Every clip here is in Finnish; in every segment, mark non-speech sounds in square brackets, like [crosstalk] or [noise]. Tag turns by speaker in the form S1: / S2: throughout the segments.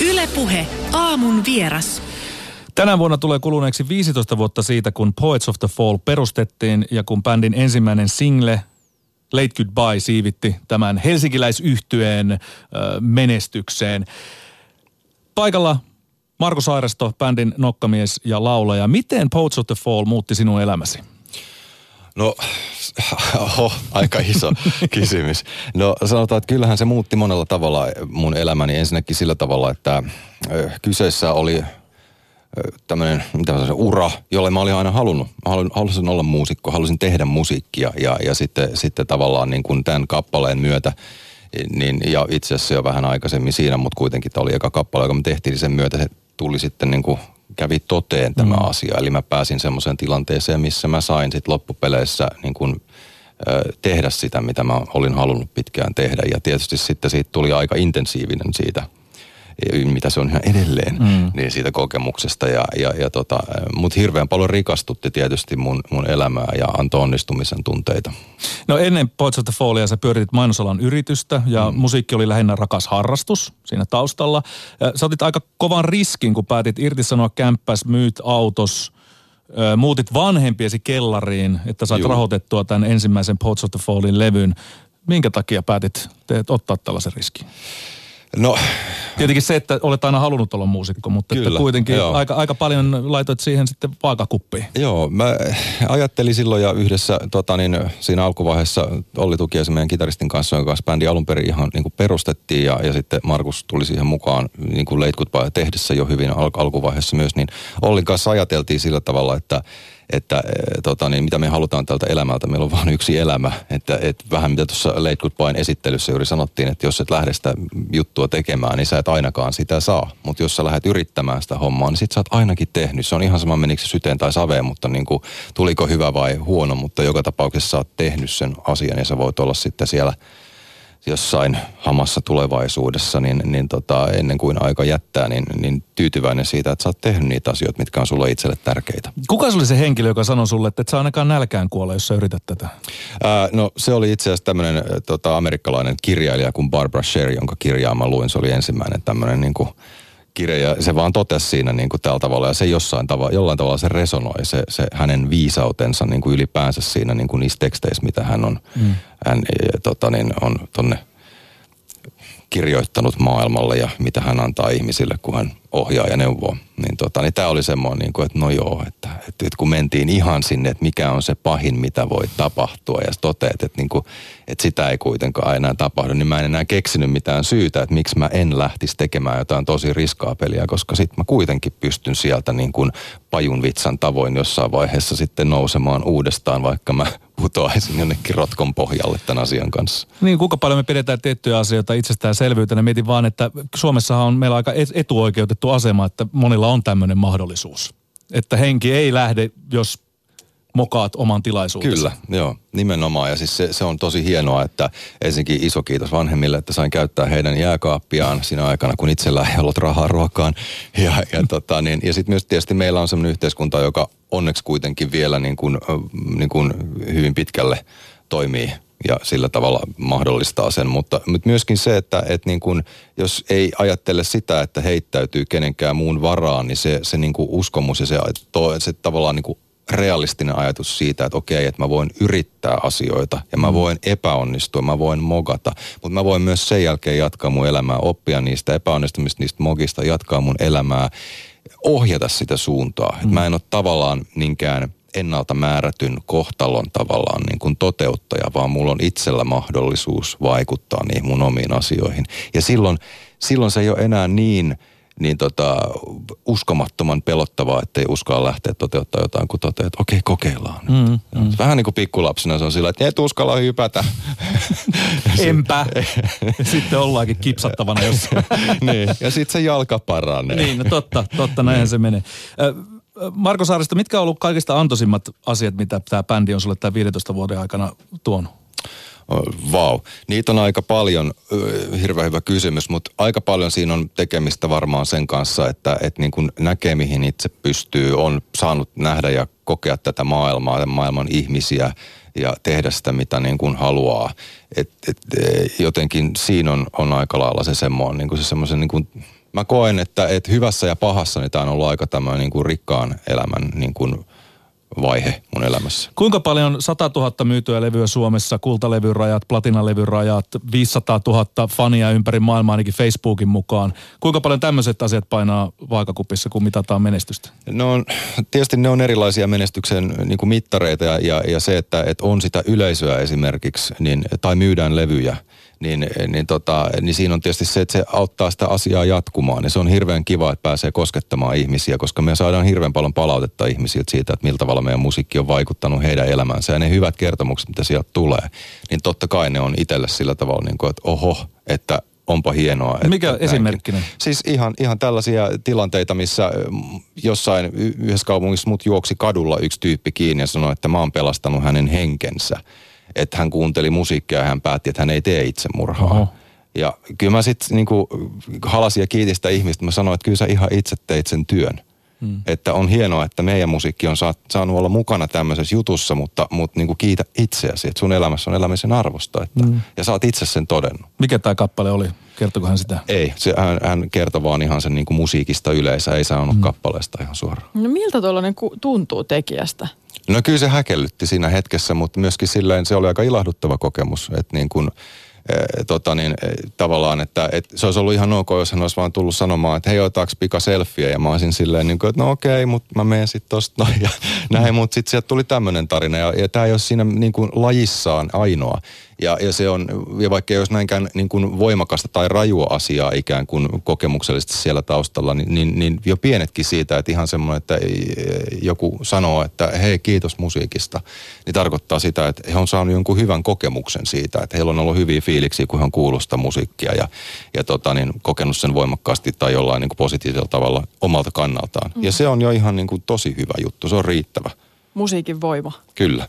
S1: Ylepuhe aamun vieras.
S2: Tänä vuonna tulee kuluneeksi 15 vuotta siitä, kun Poets of the Fall perustettiin ja kun bändin ensimmäinen single Late Goodbye siivitti tämän helsinkiläisyhtyeen menestykseen. Paikalla Marko Sairasto, bändin nokkamies ja laulaja. Miten Poets of the Fall muutti sinun elämäsi?
S3: No, oho, aika iso [laughs] kysymys. No sanotaan, että kyllähän se muutti monella tavalla mun elämäni. Ensinnäkin sillä tavalla, että kyseessä oli tämmöinen, mitä mä sanoin, ura, jolle mä olin aina halunnut. Mä halusin olla muusikko, halusin tehdä musiikkia ja, ja sitten, sitten tavallaan niin kuin tämän kappaleen myötä niin, ja itse asiassa jo vähän aikaisemmin siinä, mutta kuitenkin tämä oli eka kappale, joka me tehtiin, niin sen myötä se tuli sitten niin kuin kävi toteen tämä mm. asia. Eli mä pääsin semmoiseen tilanteeseen, missä mä sain sitten loppupeleissä niin kuin, tehdä sitä, mitä mä olin halunnut pitkään tehdä. Ja tietysti sitten siitä tuli aika intensiivinen siitä mitä se on ihan edelleen, mm. niin siitä kokemuksesta. Ja, ja, ja tota, Mutta hirveän paljon rikastutti tietysti mun, mun elämää ja antoi onnistumisen tunteita.
S2: No ennen Poets of the Fallia sä pyöritit mainosalan yritystä ja mm. musiikki oli lähinnä rakas harrastus siinä taustalla. Ja sä otit aika kovan riskin, kun päätit irtisanoa kämppäs, myyt autos, muutit vanhempiesi kellariin, että sait Juu. rahoitettua tämän ensimmäisen Poets of the Fallin levyn. Minkä takia päätit teet ottaa tällaisen riskin?
S3: No,
S2: Tietenkin se, että olet aina halunnut olla muusikko, mutta Kyllä, että kuitenkin aika, aika paljon laitoit siihen sitten vaakakuppiin.
S3: Joo, mä ajattelin silloin ja yhdessä tota niin, siinä alkuvaiheessa Olli Tukiaisen meidän kitaristin kanssa, jonka kanssa bändi alun perin ihan niin kuin perustettiin ja, ja sitten Markus tuli siihen mukaan niin kuin Late Goodbye tehdessä jo hyvin al- alkuvaiheessa myös, niin Ollin kanssa ajateltiin sillä tavalla, että että e, tota, niin mitä me halutaan tältä elämältä. Meillä on vain yksi elämä. Että, et vähän mitä tuossa Late Goodbyen esittelyssä juuri sanottiin, että jos et lähde sitä juttua tekemään, niin sä et ainakaan sitä saa. Mutta jos sä lähdet yrittämään sitä hommaa, niin sit sä oot ainakin tehnyt. Se on ihan sama menikö se syteen tai saveen, mutta niin kuin, tuliko hyvä vai huono, mutta joka tapauksessa sä oot tehnyt sen asian ja sä voit olla sitten siellä – jossain hamassa tulevaisuudessa, niin, niin tota, ennen kuin aika jättää, niin, niin tyytyväinen siitä, että sä oot tehnyt niitä asioita, mitkä on sulle itselle tärkeitä.
S2: Kuka oli se henkilö, joka sanoi sulle, että et sä ainakaan nälkään kuolla, jos sä yrität tätä?
S3: Ää, no se oli itse asiassa tämmöinen tota, amerikkalainen kirjailija kuin Barbara Sher, jonka kirjaa mä luin. Se oli ensimmäinen tämmöinen niin kuin, kirja ja se vaan totesi siinä niin kuin tällä tavalla ja se jossain tavalla, jollain tavalla se resonoi, se, se hänen viisautensa niin kuin ylipäänsä siinä niin kuin niissä teksteissä, mitä hän on, mm. hän, e, tota, niin, on tonne kirjoittanut maailmalle ja mitä hän antaa ihmisille, kun hän ohjaa ja neuvoo. Niin, tota, niin tämä oli semmoinen, niin kuin, että no joo, että, että, että kun mentiin ihan sinne, että mikä on se pahin, mitä voi tapahtua ja toteat, että, niin kuin, että sitä ei kuitenkaan enää tapahdu, niin mä en enää keksinyt mitään syytä, että miksi mä en lähtisi tekemään jotain tosi riskaa peliä, koska sitten mä kuitenkin pystyn sieltä niin kuin pajun vitsan tavoin jossain vaiheessa sitten nousemaan uudestaan, vaikka mä putoaisin jonnekin rotkon pohjalle tämän asian kanssa.
S2: Niin, kuinka paljon me pidetään tiettyjä asioita itsestäänselvyytenä. Mietin vaan, että Suomessahan on meillä aika etuoikeutettu asema, että monilla on tämmöinen mahdollisuus. Että henki ei lähde, jos mokaat oman tilaisuutesi.
S3: Kyllä, joo, nimenomaan. Ja siis se, se on tosi hienoa, että ensinnäkin iso kiitos vanhemmille, että sain käyttää heidän jääkaappiaan siinä aikana, kun itsellä ei ollut rahaa ruokaan. Ja, ja, tota, niin, ja sitten myös tietysti meillä on sellainen yhteiskunta, joka onneksi kuitenkin vielä niin kuin, niin kuin hyvin pitkälle toimii ja sillä tavalla mahdollistaa sen. Mutta, mutta myöskin se, että, että niin kuin, jos ei ajattele sitä, että heittäytyy kenenkään muun varaan, niin se, se niin kuin uskomus ja se, se tavallaan niin kuin realistinen ajatus siitä, että okei, että mä voin yrittää asioita ja mä mm. voin epäonnistua, mä voin mogata, mutta mä voin myös sen jälkeen jatkaa mun elämää, oppia niistä epäonnistumista, niistä mogista, jatkaa mun elämää, ohjata sitä suuntaa. Mm. mä en ole tavallaan niinkään ennalta määrätyn kohtalon tavallaan niin kuin toteuttaja, vaan mulla on itsellä mahdollisuus vaikuttaa niihin mun omiin asioihin. Ja silloin, silloin se ei ole enää niin – niin tota, uskomattoman pelottavaa, ettei uskalla lähteä toteuttaa jotain, kun toteat, että okei, kokeillaan. Mm, mm. Vähän niin kuin pikkulapsena se on sillä, että et uskalla hypätä. [laughs]
S2: Enpä. [laughs] sitten ollaankin kipsattavana jossain. [laughs]
S3: niin, ja sitten se jalka paranee.
S2: niin, no totta, totta, näinhän niin. se menee. Marko Saarista, mitkä on ollut kaikista antoisimmat asiat, mitä tämä bändi on sulle tämän 15 vuoden aikana tuonut?
S3: Vau, wow. niitä on aika paljon, hirveän hyvä kysymys, mutta aika paljon siinä on tekemistä varmaan sen kanssa, että, että niin kuin näkee mihin itse pystyy, on saanut nähdä ja kokea tätä maailmaa, maailman ihmisiä ja tehdä sitä mitä niin kuin haluaa. Et, et, e, jotenkin siinä on, on aika lailla se semmoinen, niin kuin se semmoisen niin kuin mä koen, että, että hyvässä ja pahassa niin tämä on ollut aika tämmöinen niin kuin rikkaan elämän niin kuin vaihe mun elämässä.
S2: Kuinka paljon 100 000 myytyä levyä Suomessa, kultalevyn rajat, platinalevyn rajat, 500 000 fania ympäri maailmaa ainakin Facebookin mukaan. Kuinka paljon tämmöiset asiat painaa vaakakupissa, kun mitataan menestystä?
S3: No tietysti ne on erilaisia menestyksen niin kuin mittareita ja, ja, ja se, että, että on sitä yleisöä esimerkiksi niin, tai myydään levyjä – niin, niin, tota, niin siinä on tietysti se, että se auttaa sitä asiaa jatkumaan. Ja se on hirveän kiva, että pääsee koskettamaan ihmisiä, koska me saadaan hirveän paljon palautetta ihmisiltä siitä, että miltä tavalla meidän musiikki on vaikuttanut heidän elämäänsä. Ja ne hyvät kertomukset, mitä sieltä tulee, niin totta kai ne on itselle sillä tavalla, niin kuin, että oho, että onpa hienoa. Että
S2: Mikä esimerkkinen?
S3: Siis ihan, ihan tällaisia tilanteita, missä jossain yhdessä kaupungissa mut juoksi kadulla yksi tyyppi kiinni ja sanoi, että mä oon pelastanut hänen henkensä että hän kuunteli musiikkia ja hän päätti, että hän ei tee itsemurhaa. Oho. Ja kyllä mä sitten niinku halasin ja kiitin sitä ihmistä. Mä sanoin, että kyllä sä ihan itse teit sen työn. Hmm. Että on hienoa, että meidän musiikki on saanut olla mukana tämmöisessä jutussa, mutta, mutta niin kuin kiitä itseäsi, että sun elämässä on elämisen arvosta. Että, hmm. Ja sä oot itse sen todennut.
S2: Mikä tämä kappale oli? Kertoiko hän sitä?
S3: Ei, se, hän, hän kertoi vaan ihan sen niin kuin musiikista yleensä, ei saanut hmm. kappaleesta ihan suoraan.
S4: No miltä tuollainen tuntuu tekijästä?
S3: No kyllä se häkellytti siinä hetkessä, mutta myöskin silleen se oli aika ilahduttava kokemus, että niin kuin, e, tota niin, e, tavallaan, että, että se olisi ollut ihan ok, jos hän olisi vaan tullut sanomaan, että hei, otaaks pika selfie, ja mä olisin silleen, niin kuin, että no okei, mutta mä menen sitten tosta ja [laughs] näin, mutta sitten sieltä tuli tämmöinen tarina, ja, ja tämä ei ole siinä niin kuin lajissaan ainoa. Ja, ja se on, ja vaikka ei olisi näinkään niin kuin voimakasta tai rajua asiaa ikään kuin kokemuksellisesti siellä taustalla, niin, niin, niin jo pienetkin siitä, että ihan semmoinen, että joku sanoo, että hei kiitos musiikista, niin tarkoittaa sitä, että he on saanut jonkun hyvän kokemuksen siitä, että heillä on ollut hyviä fiiliksiä, kun he on kuullut sitä musiikkia ja, ja tota, niin, kokenut sen voimakkaasti tai jollain niin kuin positiivisella tavalla omalta kannaltaan. Mm. Ja se on jo ihan niin kuin tosi hyvä juttu, se on riittävä.
S4: Musiikin voima.
S3: Kyllä.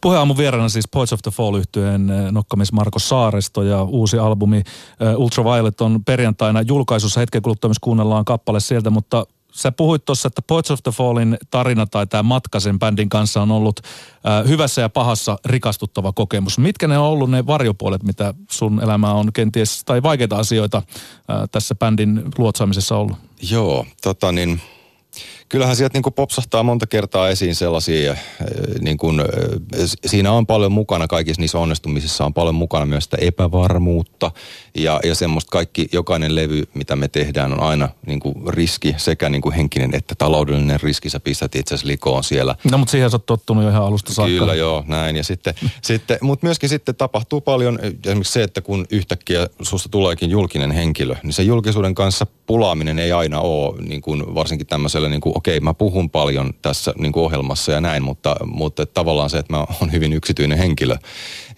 S2: Puheaamun vieraana siis Poets of the Fall yhtyeen eh, nokkamis Marko Saaristo ja uusi albumi uh, Ultraviolet on perjantaina julkaisussa. Hetken kuluttua myös kuunnellaan kappale sieltä, mutta sä puhuit tuossa, että Poets of the Fallin tarina tai tämä matka sen bändin kanssa on ollut uh, hyvässä ja pahassa rikastuttava kokemus. Mitkä ne on ollut ne varjopuolet, mitä sun elämä on kenties, tai vaikeita asioita tässä bändin luotsaamisessa ollut?
S3: Joo, tota niin – kyllähän sieltä niin kuin popsahtaa monta kertaa esiin sellaisia, äh, niin kuin, äh, siinä on paljon mukana, kaikissa niissä onnistumisissa on paljon mukana myös sitä epävarmuutta ja, ja semmoista kaikki, jokainen levy, mitä me tehdään, on aina niin kuin riski, sekä niin kuin henkinen että taloudellinen riski, sä pistät itse asiassa likoon siellä.
S2: No mutta siihen sä oot tottunut jo ihan alusta saakka.
S3: Kyllä joo, näin. Ja sitten, [laughs] sitten, mutta myöskin sitten tapahtuu paljon, esimerkiksi se, että kun yhtäkkiä susta tuleekin julkinen henkilö, niin se julkisuuden kanssa pulaaminen ei aina ole, niin kuin varsinkin tämmöiselle niin kuin okei, mä puhun paljon tässä niin kuin ohjelmassa ja näin, mutta, mutta tavallaan se, että mä oon hyvin yksityinen henkilö.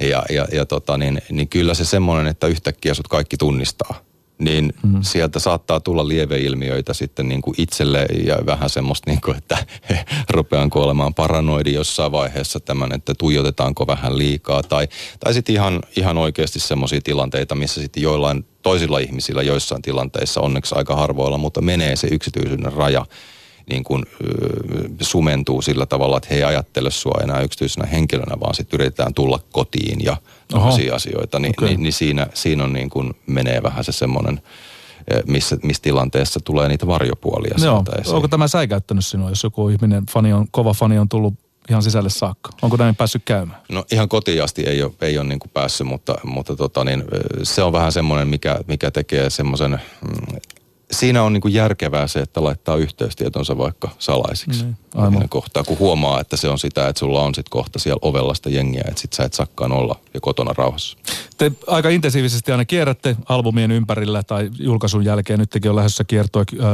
S3: Ja, ja, ja tota, niin, niin kyllä se semmoinen, että yhtäkkiä sut kaikki tunnistaa niin mm. sieltä saattaa tulla lieveilmiöitä sitten niin kuin itselle ja vähän semmoista, niin kuin, että [laughs] rupean kuolemaan paranoidi jossain vaiheessa tämän, että tuijotetaanko vähän liikaa. Tai, tai sitten ihan, ihan oikeasti semmoisia tilanteita, missä sitten joillain toisilla ihmisillä joissain tilanteissa, onneksi aika harvoilla, mutta menee se yksityisyyden raja niin kuin, sumentuu sillä tavalla, että he ei ajattele sua enää yksityisenä henkilönä, vaan sitten yritetään tulla kotiin ja tämmöisiä asioita. Ni, okay. niin, niin siinä, siinä on niin kuin, menee vähän se semmoinen, missä, missä tilanteessa tulee niitä varjopuolia
S2: Joo. Onko tämä säikäyttänyt sinua, jos joku ihminen, fani on, kova fani on tullut ihan sisälle saakka? Onko näin päässyt käymään?
S3: No ihan kotiin asti ei ole, ei ole niin kuin päässyt, mutta, mutta tota niin, se on vähän semmoinen, mikä, mikä tekee semmoisen mm, siinä on niin kuin järkevää se, että laittaa yhteystietonsa vaikka salaisiksi. Mm, aivan. kohtaa, kun huomaa, että se on sitä, että sulla on sitten kohta siellä ovella sitä jengiä, että sit sä et sakkaan olla jo kotona rauhassa.
S2: Te aika intensiivisesti aina kierrätte albumien ympärillä tai julkaisun jälkeen. Nytkin on lähdössä kiertoa äh,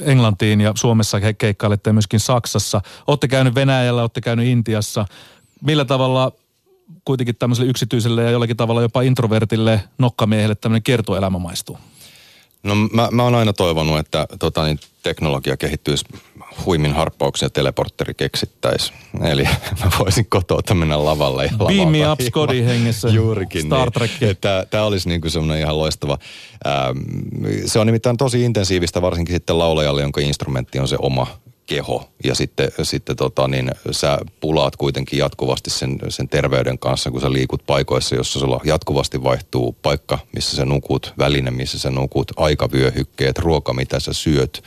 S2: Englantiin ja Suomessa keikkailette ja myöskin Saksassa. Olette käynyt Venäjällä, olette käynyt Intiassa. Millä tavalla kuitenkin tämmöiselle yksityiselle ja jollakin tavalla jopa introvertille nokkamiehelle tämmöinen kiertoelämä maistuu?
S3: No mä, mä oon aina toivonut, että tota, niin, teknologia kehittyisi huimin harppauksia teleportteri keksittäisi. Eli [laughs] mä voisin kotoa mennä lavalle ja
S2: Beam me up Scotty hengessä.
S3: Juurikin.
S2: Star Trek.
S3: Niin. Tämä olisi niinku semmoinen ihan loistava. Ähm, se on nimittäin tosi intensiivistä, varsinkin sitten laulajalle, jonka instrumentti on se oma keho. Ja sitten, sitten tota, niin sä pulaat kuitenkin jatkuvasti sen, sen terveyden kanssa, kun sä liikut paikoissa, jossa sulla jatkuvasti vaihtuu paikka, missä sä nukut, väline, missä sä nukut, aikavyöhykkeet, ruoka, mitä sä syöt.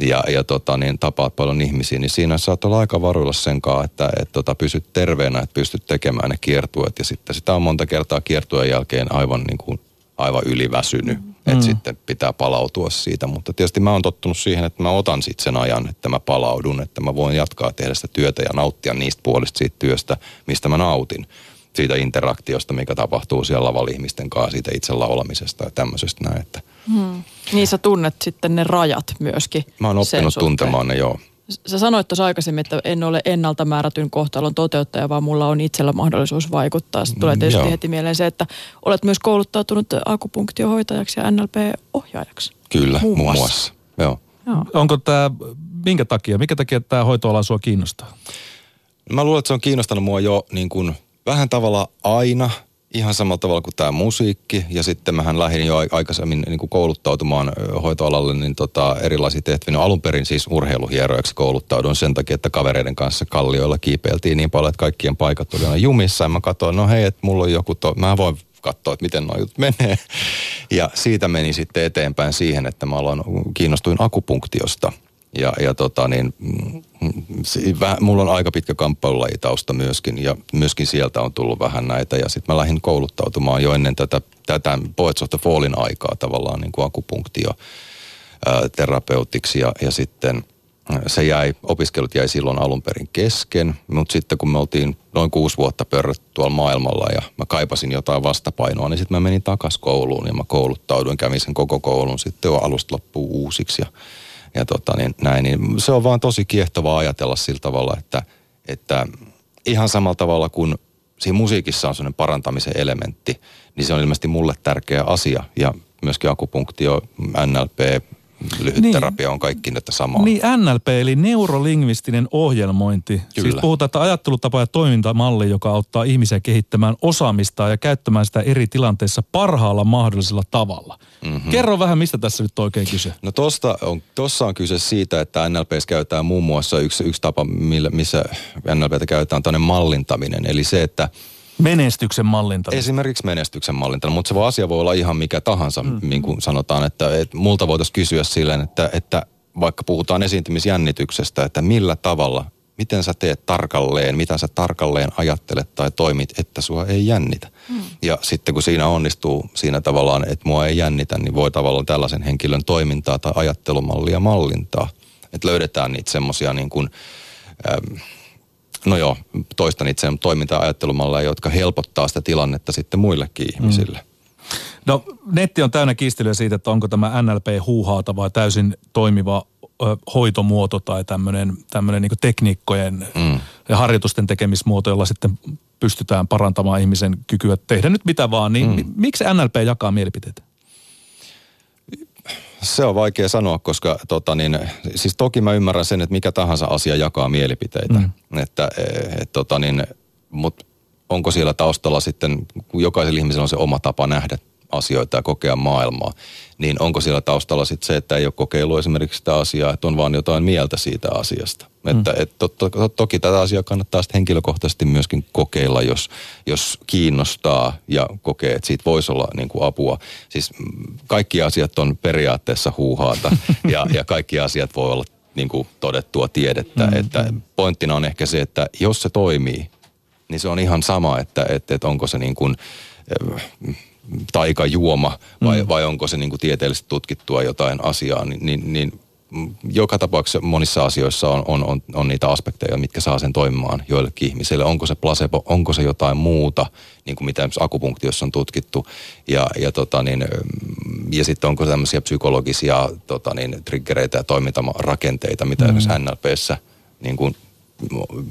S3: Ja, ja tota, niin tapaat paljon ihmisiä, niin siinä saat olla aika varuilla sen kanssa, että et, tota, pysyt terveenä, että pystyt tekemään ne kiertueet. Ja sitten sitä on monta kertaa kiertueen jälkeen aivan, niin kuin, aivan yliväsynyt. Mm. Että sitten pitää palautua siitä, mutta tietysti mä oon tottunut siihen, että mä otan sitten sen ajan, että mä palaudun, että mä voin jatkaa tehdä sitä työtä ja nauttia niistä puolista siitä työstä, mistä mä nautin siitä interaktiosta, mikä tapahtuu siellä lavalla ihmisten kanssa, siitä itse laulamisesta ja tämmöisestä näin. Että.
S4: Hmm. Niin sä tunnet sitten ne rajat myöskin.
S3: Mä oon oppinut tuntemaan ne, joo.
S4: Sä sanoit tuossa aikaisemmin, että en ole ennalta määrätyn kohtalon toteuttaja, vaan mulla on itsellä mahdollisuus vaikuttaa. Sitten tulee mm, tietysti Joo. heti mieleen se, että olet myös kouluttautunut akupunktiohoitajaksi ja NLP-ohjaajaksi.
S3: Kyllä, muun muassa. Muun muassa. Joo.
S2: Joo. Onko tämä, minkä takia, mikä takia tämä hoitoala sua kiinnostaa?
S3: Mä luulen, että se on kiinnostanut mua jo niin kuin vähän tavalla aina – ihan samalla tavalla kuin tämä musiikki. Ja sitten mähän lähdin jo aikaisemmin niin kuin kouluttautumaan hoitoalalle niin tota, erilaisia tehtäviä. No, alun perin siis urheiluhierojaksi kouluttaudun sen takia, että kavereiden kanssa kallioilla kiipeiltiin niin paljon, että kaikkien paikat oli jumissa. Ja mä katsoin, no hei, että mulla on joku, to- mä voin katsoa, että miten jutut [laughs] menee. Ja siitä meni sitten eteenpäin siihen, että mä aloin, kiinnostuin akupunktiosta – ja, ja tota niin, mulla on aika pitkä kamppailulajitausta myöskin ja myöskin sieltä on tullut vähän näitä. Ja sitten mä lähdin kouluttautumaan jo ennen tätä, tätä Poets of the Fallin aikaa tavallaan niin kuin akupunktio ää, terapeutiksi ja, ja sitten se jäi, opiskelut jäi silloin alun perin kesken, mutta sitten kun me oltiin noin kuusi vuotta pörrötty tuolla maailmalla ja mä kaipasin jotain vastapainoa, niin sitten mä menin takas kouluun ja mä kouluttauduin, kävin sen koko koulun sitten jo alusta loppuun uusiksi ja ja tota, niin, näin, niin se on vaan tosi kiehtovaa ajatella sillä tavalla, että, että ihan samalla tavalla kuin siinä musiikissa on sellainen parantamisen elementti, niin se on ilmeisesti mulle tärkeä asia. Ja myöskin akupunktio, NLP, lyhytterapia niin, on kaikki näitä samaa.
S2: Niin NLP eli neurolingvistinen ohjelmointi. Siis Kyllä. Siis puhutaan, että ajattelutapa ja toimintamalli, joka auttaa ihmisiä kehittämään osaamista ja käyttämään sitä eri tilanteissa parhaalla mahdollisella tavalla. Mm-hmm. Kerro vähän, mistä tässä nyt oikein kyse?
S3: No tosta on, tossa on kyse siitä, että NLPs käytetään muun muassa yksi, yksi tapa, millä, missä NLPtä käytetään, on mallintaminen. Eli se, että
S2: Menestyksen mallinta.
S3: Esimerkiksi menestyksen mallinta, mutta se asia voi olla ihan mikä tahansa, mm. niin kuin sanotaan, että, että multa voitaisiin kysyä silleen, että, että vaikka puhutaan esiintymisjännityksestä, että millä tavalla, miten sä teet tarkalleen, mitä sä tarkalleen ajattelet tai toimit, että sua ei jännitä. Mm. Ja sitten kun siinä onnistuu siinä tavallaan, että mua ei jännitä, niin voi tavallaan tällaisen henkilön toimintaa tai ajattelumallia mallintaa. Että löydetään niitä semmoisia niin kuin, ähm, no joo, toistan itse toiminta-ajattelumalleja, jotka helpottaa sitä tilannetta sitten muillekin ihmisille. Mm.
S2: No netti on täynnä kiistelyä siitä, että onko tämä NLP huuhaata vai täysin toimiva ö, hoitomuoto tai tämmöinen, tämmöinen niin tekniikkojen mm. ja harjoitusten tekemismuoto, jolla sitten pystytään parantamaan ihmisen kykyä tehdä nyt mitä vaan. Niin mm. miksi NLP jakaa mielipiteitä?
S3: Se on vaikea sanoa, koska tota niin, siis toki mä ymmärrän sen, että mikä tahansa asia jakaa mielipiteitä. Mm. Että, et, tota niin, mutta onko siellä taustalla sitten, kun jokaisella ihmisellä on se oma tapa nähdä asioita ja kokea maailmaa, niin onko siellä taustalla sitten se, että ei ole kokeilu esimerkiksi sitä asiaa, että on vaan jotain mieltä siitä asiasta. Mm. Että et to, to, to, toki tätä asiaa kannattaa sitten henkilökohtaisesti myöskin kokeilla, jos, jos kiinnostaa ja kokee, että siitä voisi olla niin kuin apua. Siis kaikki asiat on periaatteessa huuhaata [laughs] ja, ja kaikki asiat voi olla niin kuin todettua tiedettä. Mm. Että pointtina on ehkä se, että jos se toimii, niin se on ihan sama, että, että, että onko se niin kuin taikajuoma vai, mm. vai onko se niin kuin tieteellisesti tutkittua jotain asiaa, niin, niin, niin joka tapauksessa monissa asioissa on, on, on, on niitä aspekteja, mitkä saa sen toimimaan joillekin ihmisille. Onko se placebo, onko se jotain muuta, niin kuin mitä akupunktiossa on tutkittu. Ja, ja, tota niin, ja sitten onko tämmöisiä psykologisia tota niin, triggereitä ja toimintarakenteita, mitä mm. esimerkiksi NLPssä niin kuin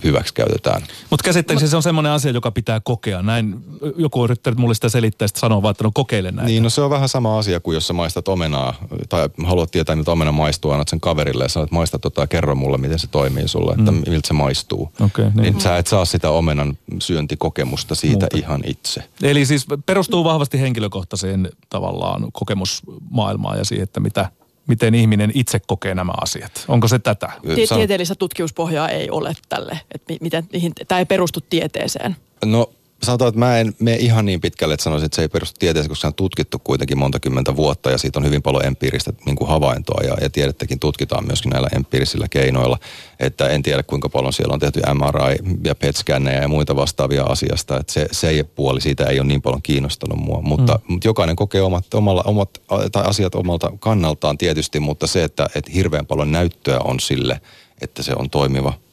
S3: hyväksi käytetään.
S2: Mutta käsittääkseni se on semmoinen asia, joka pitää kokea. Näin joku on yrittänyt mulle sitä selittää, että sanoo vaan, että no kokeile näitä.
S3: Niin, no se on vähän sama asia kuin jos sä maistat omenaa, tai haluat tietää, miltä omena maistuu, annat sen kaverille ja sanot, maista tota ja kerro mulle, miten se toimii sulle, että mm. miltä se maistuu. Okay, niin. niin sä et saa sitä omenan syöntikokemusta siitä Muuta. ihan itse.
S2: Eli siis perustuu vahvasti henkilökohtaiseen tavallaan kokemusmaailmaan ja siihen, että mitä miten ihminen itse kokee nämä asiat. Onko se tätä?
S4: Tieteellistä tutkimuspohjaa ei ole tälle, että miten, mihin, tämä ei perustu tieteeseen.
S3: No sanotaan, että mä en mene ihan niin pitkälle, että sanoisin, että se ei perustu tieteeseen, koska se on tutkittu kuitenkin monta kymmentä vuotta ja siitä on hyvin paljon empiiristä niin kuin havaintoa ja, ja tiedettäkin tutkitaan myöskin näillä empiirisillä keinoilla. Että en tiedä kuinka paljon siellä on tehty MRI ja pet ja muita vastaavia asiasta, että se, se ei puoli siitä ei ole niin paljon kiinnostanut mua, mutta, mm. mutta jokainen kokee omat, omalla, omat tai asiat omalta kannaltaan tietysti, mutta se, että, että hirveän paljon näyttöä on sille, että se on toimiva –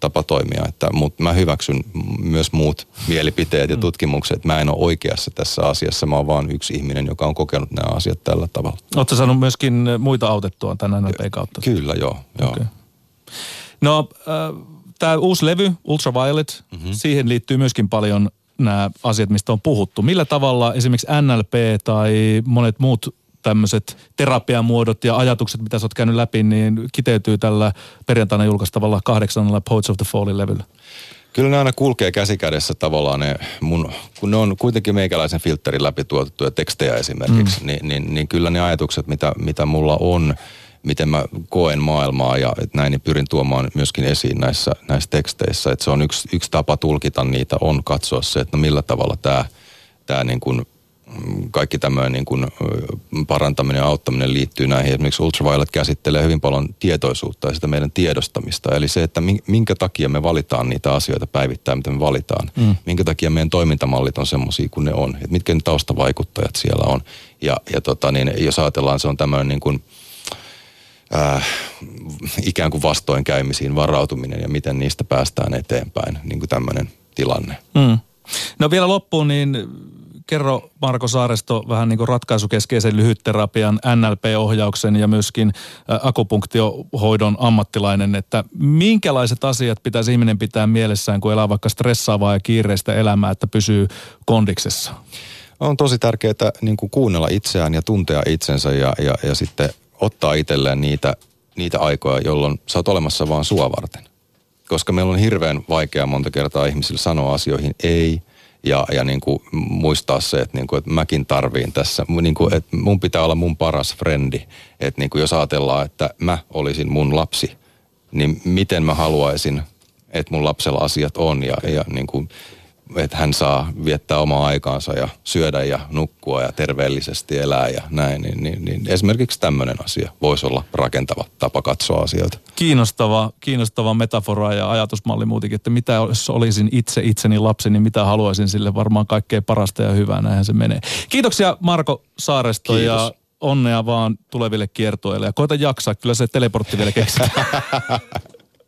S3: tapa toimia. Että, mutta mä hyväksyn myös muut mielipiteet ja mm. tutkimukset. Mä en ole oikeassa tässä asiassa. Mä oon vaan yksi ihminen, joka on kokenut nämä asiat tällä tavalla.
S2: Oletko saanut myöskin muita autettua tämän NLP kautta?
S3: Kyllä, joo. joo. Okay.
S2: No, äh, tämä uusi levy, Ultraviolet, mm-hmm. siihen liittyy myöskin paljon nämä asiat, mistä on puhuttu. Millä tavalla esimerkiksi NLP tai monet muut tämmöiset terapiamuodot ja ajatukset, mitä sä oot käynyt läpi, niin kiteytyy tällä perjantaina julkaistavalla kahdeksannella Poets of the Fallin levyllä?
S3: Kyllä ne aina kulkee käsikädessä tavallaan ne mun, kun ne on kuitenkin meikäläisen filterin läpi tuotettuja tekstejä esimerkiksi, mm. niin, niin, niin, kyllä ne ajatukset, mitä, mitä mulla on, miten mä koen maailmaa ja et näin niin pyrin tuomaan myöskin esiin näissä, näissä teksteissä. Että se on yksi, yksi tapa tulkita niitä, on katsoa se, että no millä tavalla tämä, tämä niin kuin kaikki tämmöinen niin kuin parantaminen ja auttaminen liittyy näihin. Esimerkiksi Ultraviolet käsittelee hyvin paljon tietoisuutta ja sitä meidän tiedostamista. Eli se, että minkä takia me valitaan niitä asioita päivittäin, mitä me valitaan. Mm. Minkä takia meidän toimintamallit on semmoisia kuin ne on. Että mitkä ne taustavaikuttajat siellä on. Ja, ja tota, niin, jos ajatellaan, se on tämmöinen niin kuin, äh, ikään kuin vastoinkäymisiin varautuminen ja miten niistä päästään eteenpäin. Niin kuin tämmöinen tilanne. Mm.
S2: No vielä loppuun, niin kerro Marko Saaresto vähän niin kuin ratkaisukeskeisen lyhytterapian, NLP-ohjauksen ja myöskin akupunktiohoidon ammattilainen, että minkälaiset asiat pitäisi ihminen pitää mielessään, kun elää vaikka stressaavaa ja kiireistä elämää, että pysyy kondiksessa?
S3: On tosi tärkeää niin kuin kuunnella itseään ja tuntea itsensä ja, ja, ja sitten ottaa itselleen niitä, niitä aikoja, jolloin sä oot olemassa vaan sua varten. Koska meillä on hirveän vaikea monta kertaa ihmisille sanoa asioihin ei – ja, ja niin kuin muistaa se, että, niin kuin, että mäkin tarviin tässä, niin kuin, että mun pitää olla mun paras frendi. Että niin kuin jos ajatellaan, että mä olisin mun lapsi, niin miten mä haluaisin, että mun lapsella asiat on ja, ja niin kuin, että hän saa viettää omaa aikaansa ja syödä ja nukkua ja terveellisesti elää ja näin, niin, niin, niin esimerkiksi tämmöinen asia voisi olla rakentava tapa katsoa asioita.
S2: Kiinnostava, kiinnostava metafora ja ajatusmalli muutenkin, että mitä jos olisin itse itseni lapsi, niin mitä haluaisin sille varmaan kaikkein parasta ja hyvää, näinhän se menee. Kiitoksia Marko Saaresto Kiitos. ja onnea vaan tuleville kiertoille ja koita jaksaa, kyllä se teleportti vielä keksitään. [laughs]